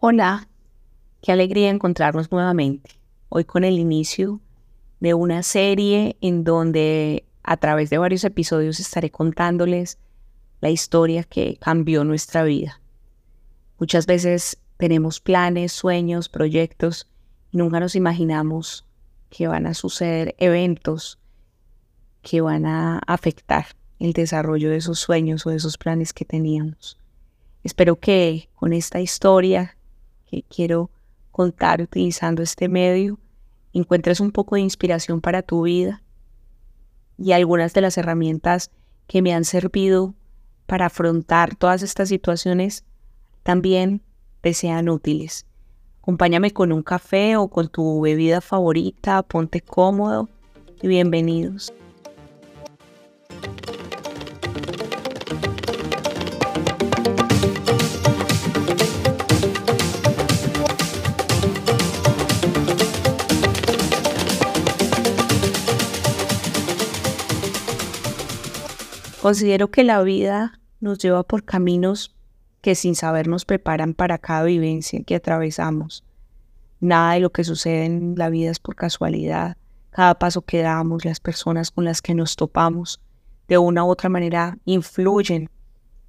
Hola, qué alegría encontrarnos nuevamente. Hoy con el inicio de una serie en donde a través de varios episodios estaré contándoles la historia que cambió nuestra vida. Muchas veces tenemos planes, sueños, proyectos y nunca nos imaginamos que van a suceder eventos que van a afectar el desarrollo de esos sueños o de esos planes que teníamos. Espero que con esta historia que quiero contar utilizando este medio, encuentres un poco de inspiración para tu vida y algunas de las herramientas que me han servido para afrontar todas estas situaciones también te sean útiles. Acompáñame con un café o con tu bebida favorita, ponte cómodo y bienvenidos. Considero que la vida nos lleva por caminos que sin saber nos preparan para cada vivencia que atravesamos. Nada de lo que sucede en la vida es por casualidad. Cada paso que damos, las personas con las que nos topamos, de una u otra manera influyen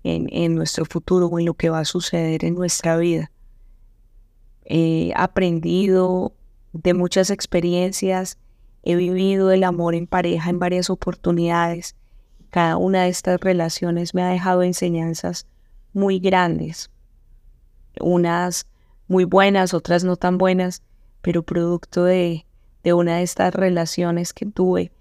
en, nuestro futuro o en lo que va a suceder en nuestra vida. He aprendido de muchas experiencias, he vivido el amor en pareja en varias oportunidades cada una de estas relaciones me ha dejado enseñanzas muy grandes, unas muy buenas, otras no tan buenas, pero producto de, de una de estas relaciones que tuve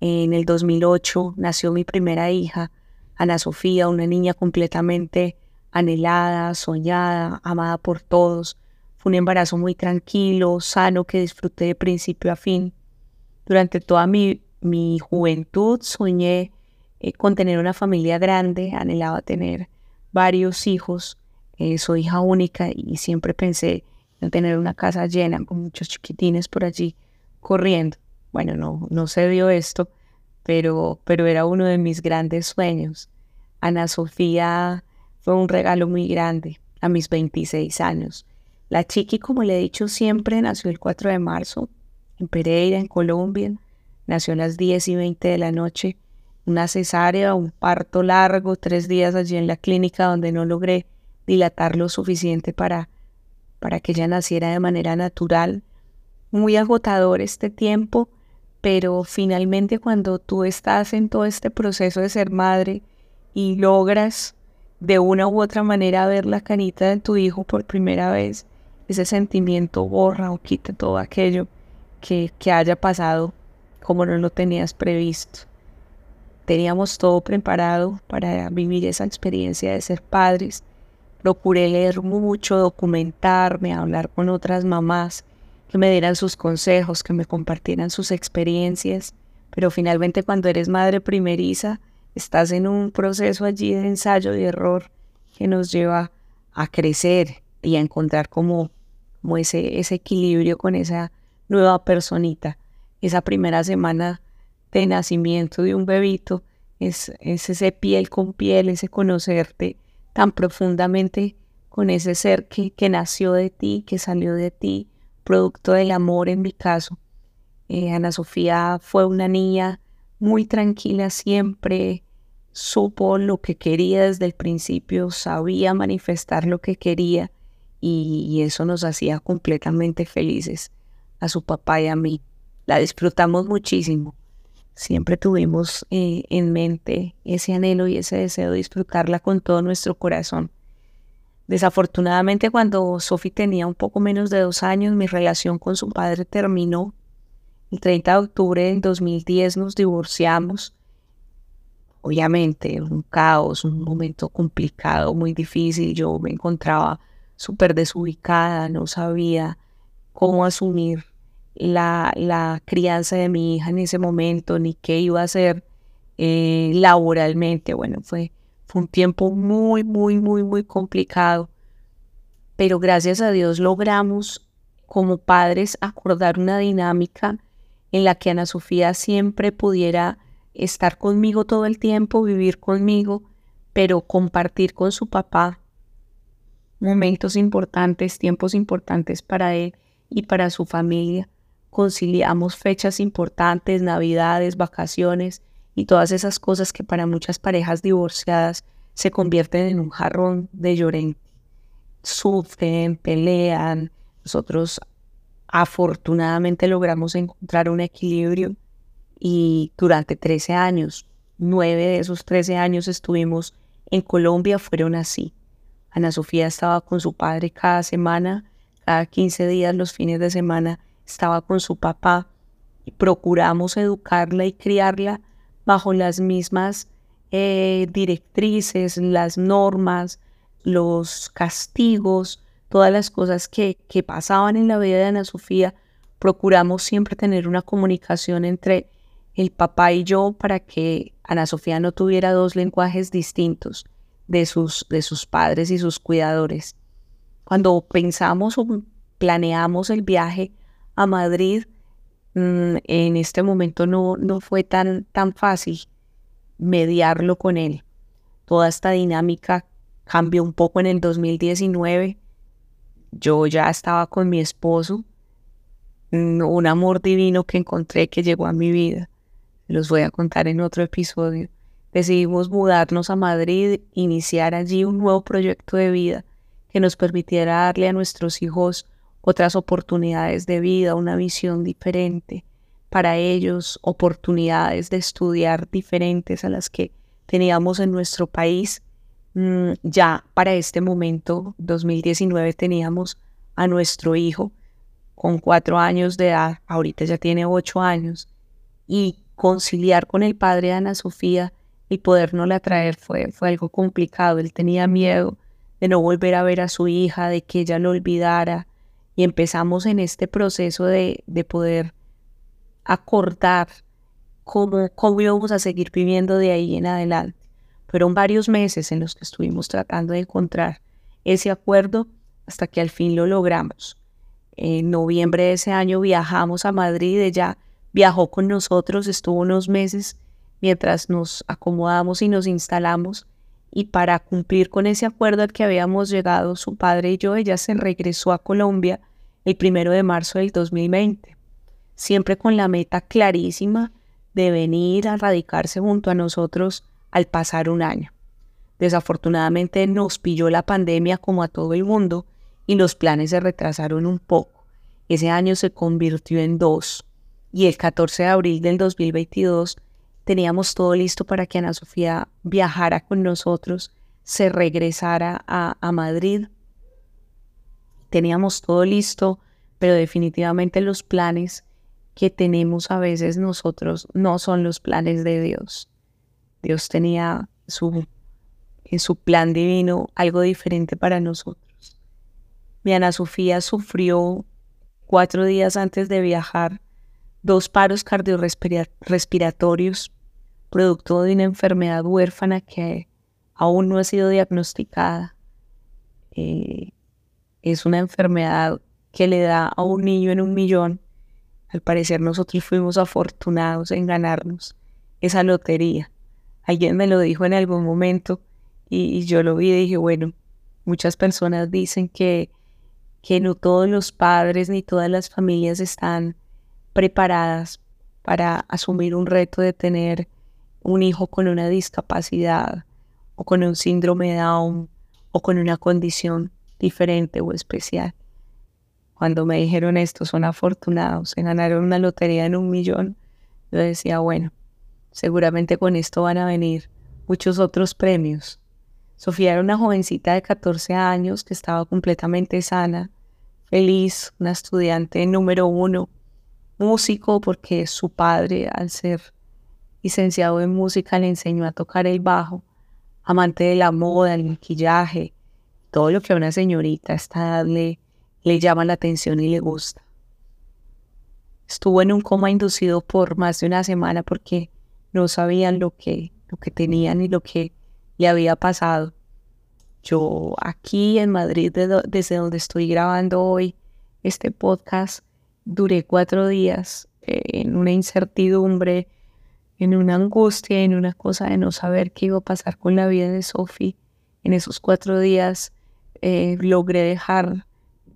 en el 2008 nació mi primera hija, Ana Sofía, una niña completamente anhelada, soñada, amada por todos. Fue un embarazo muy tranquilo, sano, que disfruté de principio a fin. Durante toda mi, mi juventud soñé eh, con tener una familia grande, anhelaba tener varios hijos, eh, soy hija única y siempre pensé en tener una casa llena con muchos chiquitines por allí corriendo. Bueno, no, no se dio esto, pero, pero era uno de mis grandes sueños. Ana Sofía fue un regalo muy grande a mis 26 años. La chiqui, como le he dicho siempre, nació el 4 de marzo en Pereira, en Colombia. Nació a las 10 y 20 de la noche una cesárea, un parto largo, tres días allí en la clínica donde no logré dilatar lo suficiente para, para que ella naciera de manera natural. Muy agotador este tiempo, pero finalmente cuando tú estás en todo este proceso de ser madre y logras de una u otra manera ver la canita de tu hijo por primera vez, ese sentimiento borra o quita todo aquello que, que haya pasado como no lo tenías previsto. Teníamos todo preparado para vivir esa experiencia de ser padres. Procuré leer mucho, documentarme, hablar con otras mamás que me dieran sus consejos, que me compartieran sus experiencias. Pero finalmente cuando eres madre primeriza, estás en un proceso allí de ensayo y error que nos lleva a crecer y a encontrar como, ese equilibrio con esa nueva personita. Esa primera semana de nacimiento de un bebito, es, ese piel con piel, ese conocerte tan profundamente con ese ser que, que, nació de ti, que salió de ti, producto del amor en mi caso. Eh, Ana Sofía fue una niña muy tranquila siempre, supo lo que quería desde el principio, sabía manifestar lo que quería y eso nos hacía completamente felices a su papá y a mí. La disfrutamos muchísimo siempre tuvimos eh, en mente ese anhelo y ese deseo de disfrutarla con todo nuestro corazón. Desafortunadamente, cuando Sophie tenía un poco menos de dos años, mi relación con su padre terminó. El 30 de octubre del 2010 nos divorciamos. Obviamente, un caos, un momento complicado, muy difícil. Yo me encontraba súper desubicada, no sabía cómo asumir la, crianza de mi hija en ese momento, ni qué iba a hacer eh, laboralmente. Bueno, fue, fue un tiempo muy, muy, muy, muy complicado. Pero gracias a Dios logramos como padres acordar una dinámica en la que Ana Sofía siempre pudiera estar conmigo todo el tiempo, vivir conmigo, pero compartir con su papá momentos importantes, tiempos importantes para él y para su familia. Conciliamos fechas importantes, navidades, vacaciones y todas esas cosas que para muchas parejas divorciadas se convierten en un jarrón de llorente. Sufren, pelean. Nosotros afortunadamente logramos encontrar un equilibrio y durante 13 años, nueve de esos 13 años estuvimos en Colombia, fueron así. Ana Sofía estaba con su padre cada semana, cada 15 días, los fines de semana, estaba con su papá y procuramos educarla y criarla bajo las mismas eh, directrices, las normas, los castigos, todas las cosas que, que pasaban en la vida de Ana Sofía, procuramos siempre tener una comunicación entre el papá y yo para que Ana Sofía no tuviera dos lenguajes distintos de sus, de sus padres y sus cuidadores. Cuando pensamos o planeamos el viaje a Madrid, mm, en este momento no, no fue tan, tan fácil mediarlo con él. Toda esta dinámica cambió un poco en el 2019. Yo ya estaba con mi esposo, mm, un amor divino que encontré que llegó a mi vida. Los voy a contar en otro episodio. Decidimos mudarnos a Madrid, iniciar allí un nuevo proyecto de vida que nos permitiera darle a nuestros hijos otras oportunidades de vida, una visión diferente, para ellos oportunidades de estudiar diferentes a las que teníamos en nuestro país. Mm, ya para este momento, 2019, teníamos a nuestro hijo con cuatro años de edad, ahorita ya tiene ocho años, y conciliar con el padre de Ana Sofía y podernos traer fue, fue algo complicado. Él tenía miedo de no volver a ver a su hija, de que ella lo olvidara, y empezamos en este proceso de, de poder acordar cómo, cómo íbamos a seguir viviendo de ahí en adelante. Fueron varios meses en los que estuvimos tratando de encontrar ese acuerdo hasta que al fin lo logramos. En noviembre de ese año viajamos a Madrid, ella viajó con nosotros, estuvo unos meses mientras nos acomodamos y nos instalamos y para cumplir con ese acuerdo al que habíamos llegado su padre y yo, ella se regresó a Colombia el primero de marzo del 2020 siempre con la meta clarísima de venir a radicarse junto a nosotros al pasar un año. Desafortunadamente nos pilló la pandemia como a todo el mundo y los planes se retrasaron un poco. Ese año se convirtió en dos y el 14 de abril del 2022 teníamos todo listo para que Ana Sofía viajara con nosotros, se regresara a, a Madrid. Teníamos todo listo, pero definitivamente los planes que tenemos a veces nosotros no son los planes de Dios. Dios tenía su, en su plan divino algo diferente para nosotros. Mi Ana Sofía sufrió cuatro días antes de viajar dos paros cardiorrespiratorios producto de una enfermedad huérfana que aún no ha sido diagnosticada. Eh, es una enfermedad que le da a un niño en un millón al parecer nosotros fuimos afortunados en ganarnos esa lotería. Alguien me lo dijo en algún momento y, yo lo vi y dije, bueno, muchas personas dicen que, que no todos los padres ni todas las familias están preparadas para asumir un reto de tener un hijo con una discapacidad o con un síndrome Down o con una condición diferente o especial. Cuando me dijeron esto, son afortunados, se ganaron una lotería en un millón, yo decía, bueno, seguramente con esto van a venir muchos otros premios. Sofía era una jovencita de 14 años que estaba completamente sana, feliz, una estudiante número uno, músico porque su padre, al ser licenciado en música, le enseñó a tocar el bajo, amante de la moda, el maquillaje, todo lo que a una señorita está darle le llama la atención y le gusta. Estuvo en un coma inducido por más de una semana porque no sabían lo que, lo que tenían y lo que le había pasado. Yo aquí en Madrid, desde donde estoy grabando hoy este podcast, duré cuatro días eh, en una incertidumbre, en una angustia, en una cosa de no saber qué iba a pasar con la vida de Sophie. En esos cuatro días eh, logré dejar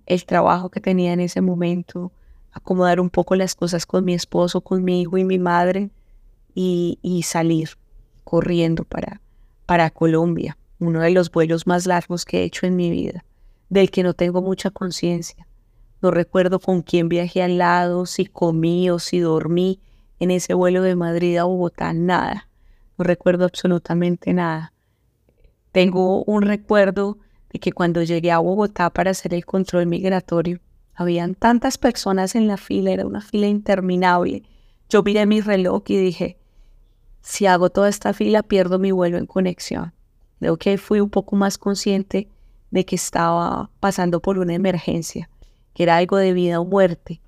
el trabajo que tenía en ese momento, acomodar un poco las cosas con mi esposo, con mi hijo y mi madre y, y salir corriendo para, para Colombia, uno de los vuelos más largos que he hecho en mi vida, del que no tengo mucha conciencia. No recuerdo con quién viajé al lado, si comí o si dormí en ese vuelo de Madrid a Bogotá, nada. No recuerdo absolutamente nada. Tengo un recuerdo de que cuando llegué a Bogotá para hacer el control migratorio, habían tantas personas en la fila, era una fila interminable. Yo miré mi reloj y dije, si hago toda esta fila pierdo mi vuelo en conexión. Creo que fui un poco más consciente de que estaba pasando por una emergencia, que era algo de vida o muerte.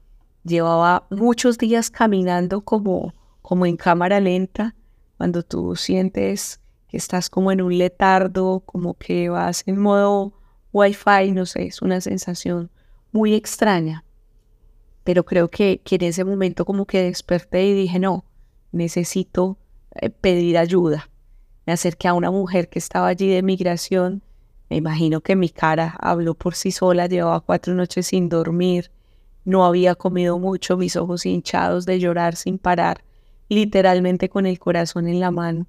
Llevaba muchos días caminando como, como en cámara lenta, cuando tú sientes estás como en un letardo, como que vas en modo wifi, no sé, es una sensación muy extraña. Pero creo que, que en ese momento como que desperté y dije, no, necesito eh, pedir ayuda. Me acerqué a una mujer que estaba allí de migración. Me imagino que mi cara habló por sí sola. Llevaba cuatro noches sin dormir. No había comido mucho, mis ojos hinchados de llorar sin parar, literalmente con el corazón en la mano.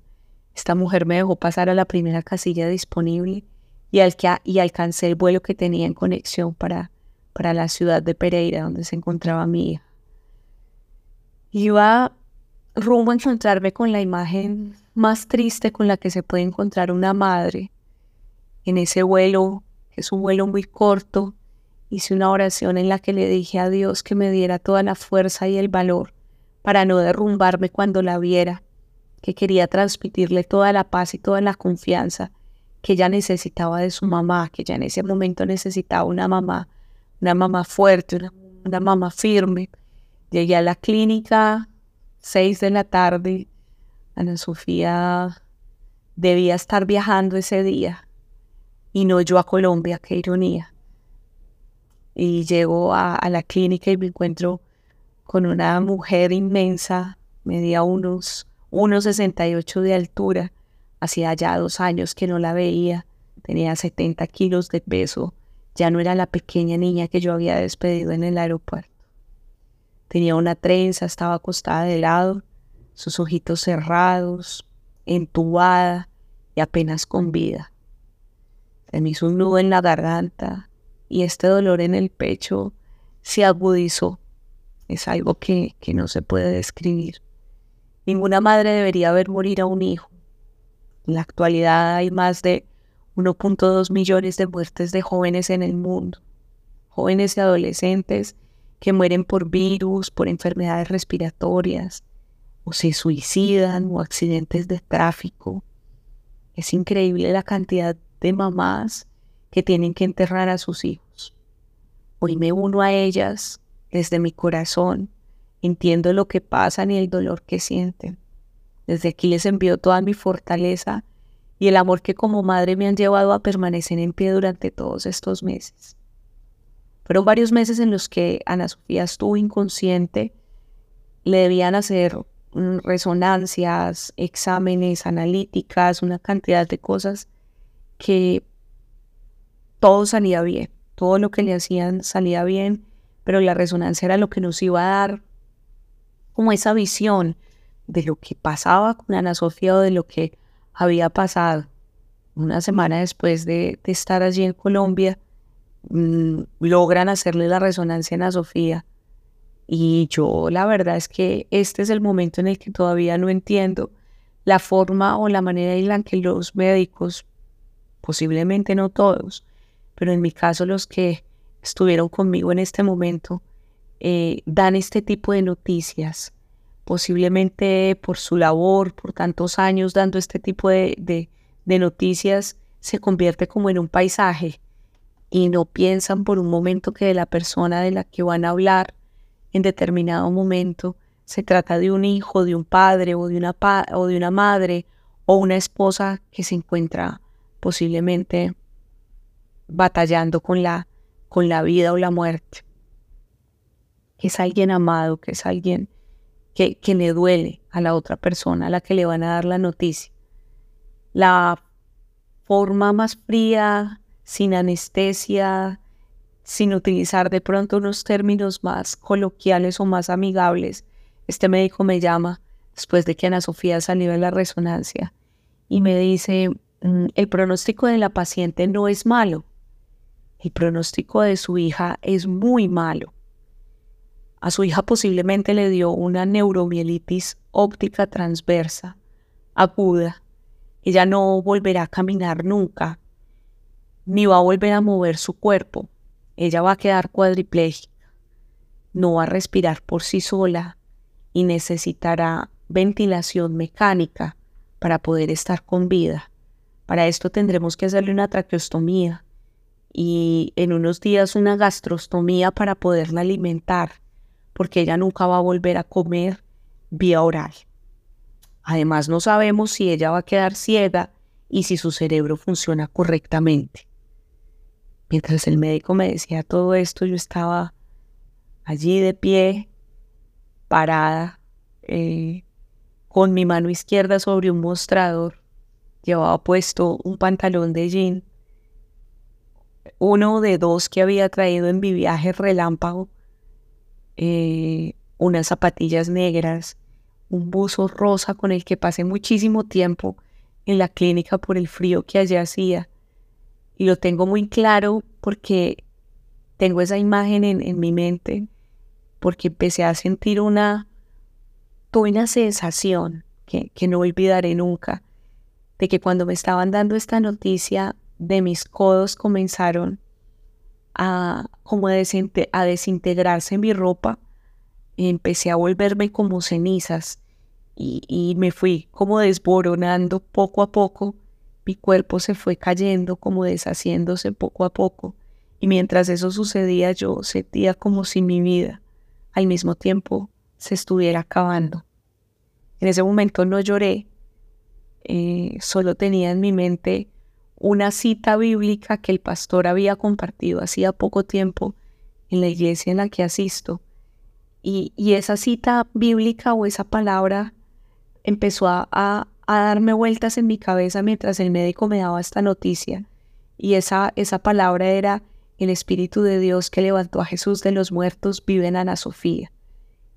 Esta mujer me dejó pasar a la primera casilla disponible y, al que, y alcancé el vuelo que tenía en conexión para, para la ciudad de Pereira, donde se encontraba mi hija. Iba rumbo a encontrarme con la imagen más triste con la que se puede encontrar una madre. En ese vuelo, que es un vuelo muy corto, hice una oración en la que le dije a Dios que me diera toda la fuerza y el valor para no derrumbarme cuando la viera, que quería transmitirle toda la paz y toda la confianza que ella necesitaba de su mamá, que ya en ese momento necesitaba una mamá, una mamá fuerte, una, mamá firme. Llegué a la clínica, 6 de la tarde, Ana Sofía debía estar viajando ese día y no yo a Colombia, qué ironía. Y llego a, la clínica y me encuentro con una mujer inmensa, medía unos 1,68 de altura, hacía ya dos años que no la veía, tenía 70 kilos de peso, ya no era la pequeña niña que yo había despedido en el aeropuerto. Tenía una trenza, estaba acostada de lado, sus ojitos cerrados, entubada y apenas con vida. Se me hizo un nudo en la garganta y este dolor en el pecho se agudizó. Es algo que, que no se puede describir. Ninguna madre debería ver morir a un hijo. En la actualidad hay más de 1.2 millones de muertes de jóvenes en el mundo, jóvenes y adolescentes que mueren por virus, por enfermedades respiratorias, o se suicidan, o accidentes de tráfico. Es increíble la cantidad de mamás que tienen que enterrar a sus hijos. Hoy me uno a ellas desde mi corazón, entiendo lo que pasan y el dolor que sienten. Desde aquí les envío toda mi fortaleza y el amor que como madre me han llevado a permanecer en pie durante todos estos meses. Fueron varios meses en los que Ana Sofía estuvo inconsciente, le debían hacer mm, resonancias, exámenes, analíticas, una cantidad de cosas que todo salía bien, todo lo que le hacían salía bien, pero la resonancia era lo que nos iba a dar como esa visión de lo que pasaba con Ana Sofía o de lo que había pasado. Una semana después de, estar allí en Colombia, Mm, logran hacerle la resonancia a Sofía. Y yo la verdad es que este es el momento en el que todavía no entiendo la forma o la manera en la que los médicos, posiblemente no todos, pero en mi caso los que estuvieron conmigo en este momento, eh, dan este tipo de noticias, posiblemente por su labor, por tantos años dando este tipo de noticias, se convierte como en un paisaje y no piensan por un momento que de la persona de la que van a hablar en determinado momento se trata de un hijo, de un padre o de una, o de una madre o una esposa que se encuentra posiblemente batallando con la, con la vida o la muerte. Que es alguien amado, que es alguien que, le duele a la otra persona a la que le van a dar la noticia. La forma más fría sin anestesia, sin utilizar de pronto unos términos más coloquiales o más amigables. Este médico me llama después de que Ana Sofía salió de la resonancia y me dice, mm, el pronóstico de la paciente no es malo, el pronóstico de su hija es muy malo. A su hija posiblemente le dio una neuromielitis óptica transversa aguda. Ella no volverá a caminar nunca, ni va a volver a mover su cuerpo. Ella va a quedar cuadriplégica. No va a respirar por sí sola y necesitará ventilación mecánica para poder estar con vida. Para esto tendremos que hacerle una traqueostomía y en unos días una gastrostomía para poderla alimentar, porque ella nunca va a volver a comer vía oral. Además, no sabemos si ella va a quedar ciega y si su cerebro funciona correctamente. Mientras el médico me decía todo esto, yo estaba allí de pie, parada, eh, con mi mano izquierda sobre un mostrador. Llevaba puesto un pantalón de jean, uno de dos que había traído en mi viaje relámpago, eh, unas zapatillas negras, un buzo rosa con el que pasé muchísimo tiempo en la clínica por el frío que allí hacía. Y lo tengo muy claro porque tengo esa imagen en, mi mente, porque empecé a sentir una, tuve una sensación que, que no olvidaré nunca, de que cuando me estaban dando esta noticia, de mis codos comenzaron a, como a desintegrarse mi ropa empecé a volverme como cenizas y, me fui como desboronando poco a poco. Mi cuerpo se fue cayendo, como deshaciéndose poco a poco. Y mientras eso sucedía yo sentía como si mi vida al mismo tiempo se estuviera acabando. En ese momento no lloré, eh, solo tenía en mi mente una cita bíblica que el pastor había compartido hacía poco tiempo en la iglesia en la que asisto y, esa cita bíblica o esa palabra empezó a, darme vueltas en mi cabeza mientras el médico me daba esta noticia. Y esa, esa palabra era el Espíritu de Dios que levantó a Jesús de los muertos vive en Ana Sofía.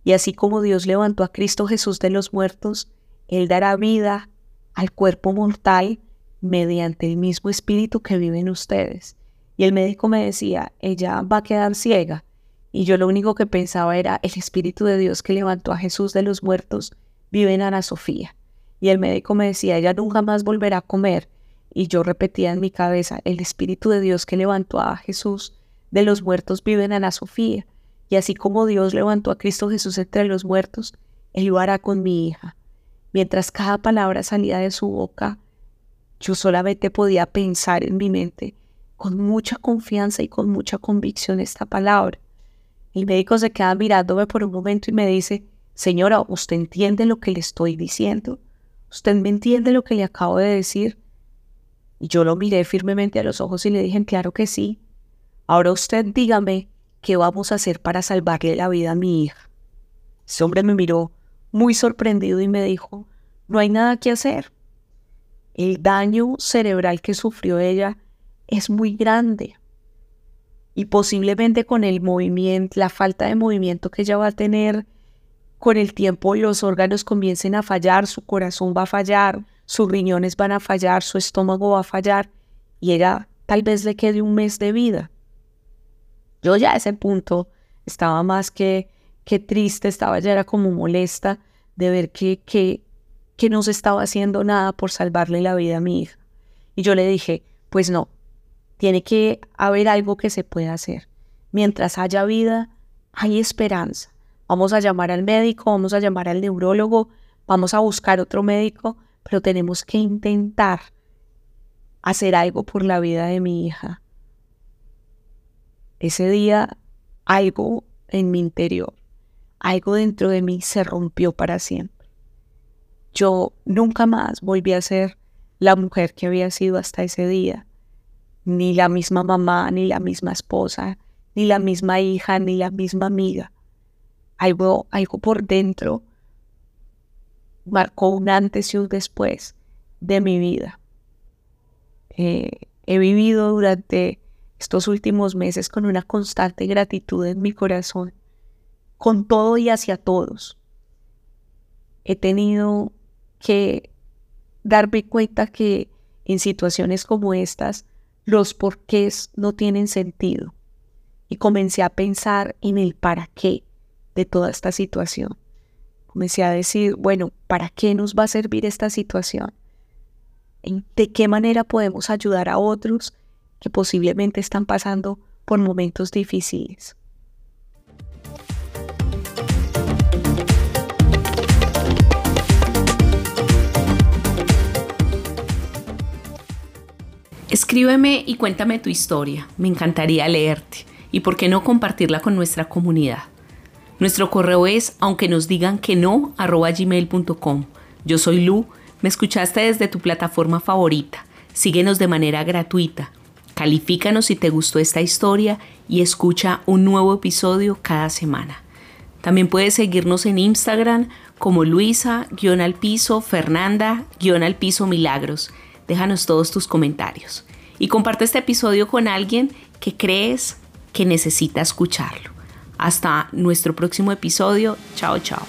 Y así como Dios levantó a Cristo Jesús de los muertos, Él dará vida al cuerpo mortal mediante el mismo Espíritu que vive en ustedes. Y el médico me decía, ella va a quedar ciega, y yo lo único que pensaba era el Espíritu de Dios que levantó a Jesús de los muertos vive en Ana Sofía. Y el médico me decía, ella nunca más volverá a comer. Y yo repetía en mi cabeza, el Espíritu de Dios que levantó a Jesús de los muertos vive en Ana Sofía. Y así como Dios levantó a Cristo Jesús entre los muertos, Él lo hará con mi hija. Mientras cada palabra salía de su boca, yo solamente podía pensar en mi mente con mucha confianza y con mucha convicción esta palabra. El médico se queda mirándome por un momento y me dice, señora, ¿usted entiende lo que le estoy diciendo? ¿Usted me entiende lo que le acabo de decir? Y yo lo miré firmemente a los ojos y le dije, claro que sí. Ahora usted dígame qué vamos a hacer para salvarle la vida a mi hija. Ese hombre me miró muy sorprendido y me dijo, no hay nada que hacer. El daño cerebral que sufrió ella es muy grande y posiblemente con el movimiento, la falta de movimiento que ella va a tener, con el tiempo los órganos comiencen a fallar, su corazón va a fallar, sus riñones van a fallar, su estómago va a fallar y ella tal vez le quede un mes de vida. Yo ya a ese punto estaba más que, que triste, estaba ya era como molesta de ver que, que, que no se estaba haciendo nada por salvarle la vida a mi hija. Y yo le dije, pues no, tiene que haber algo que se pueda hacer. Mientras haya vida, hay esperanza. Vamos a llamar al médico, vamos a llamar al neurólogo, vamos a buscar otro médico, pero tenemos que intentar hacer algo por la vida de mi hija. Ese día algo en mi interior, algo dentro de mí se rompió para siempre. Yo nunca más volví a ser la mujer que había sido hasta ese día ni la misma mamá, ni la misma esposa, ni la misma hija, ni la misma amiga. Algo, algo por dentro marcó un antes y un después de mi vida. Eh, he vivido durante estos últimos meses con una constante gratitud en mi corazón, con todo y hacia todos. He tenido que darme cuenta que en situaciones como estas los porqués no tienen sentido. Y comencé a pensar en el para qué de toda esta situación. Comencé a decir, bueno, ¿para qué nos va a servir esta situación? ¿De qué manera podemos ayudar a otros que posiblemente están pasando por momentos difíciles? Escríbeme y cuéntame tu historia. Me encantaría leerte. Y por qué no compartirla con nuestra comunidad. Nuestro correo es aunque nos digan que no arroba gmail.com. Yo soy Lu. Me escuchaste desde tu plataforma favorita. Síguenos de manera gratuita. Califícanos si te gustó esta historia y escucha un nuevo episodio cada semana. También puedes seguirnos en Instagram como Luisa-al piso Fernanda-al piso Milagros Déjanos todos tus comentarios y comparte este episodio con alguien que crees que necesita escucharlo. Hasta nuestro próximo episodio. Chao, chao.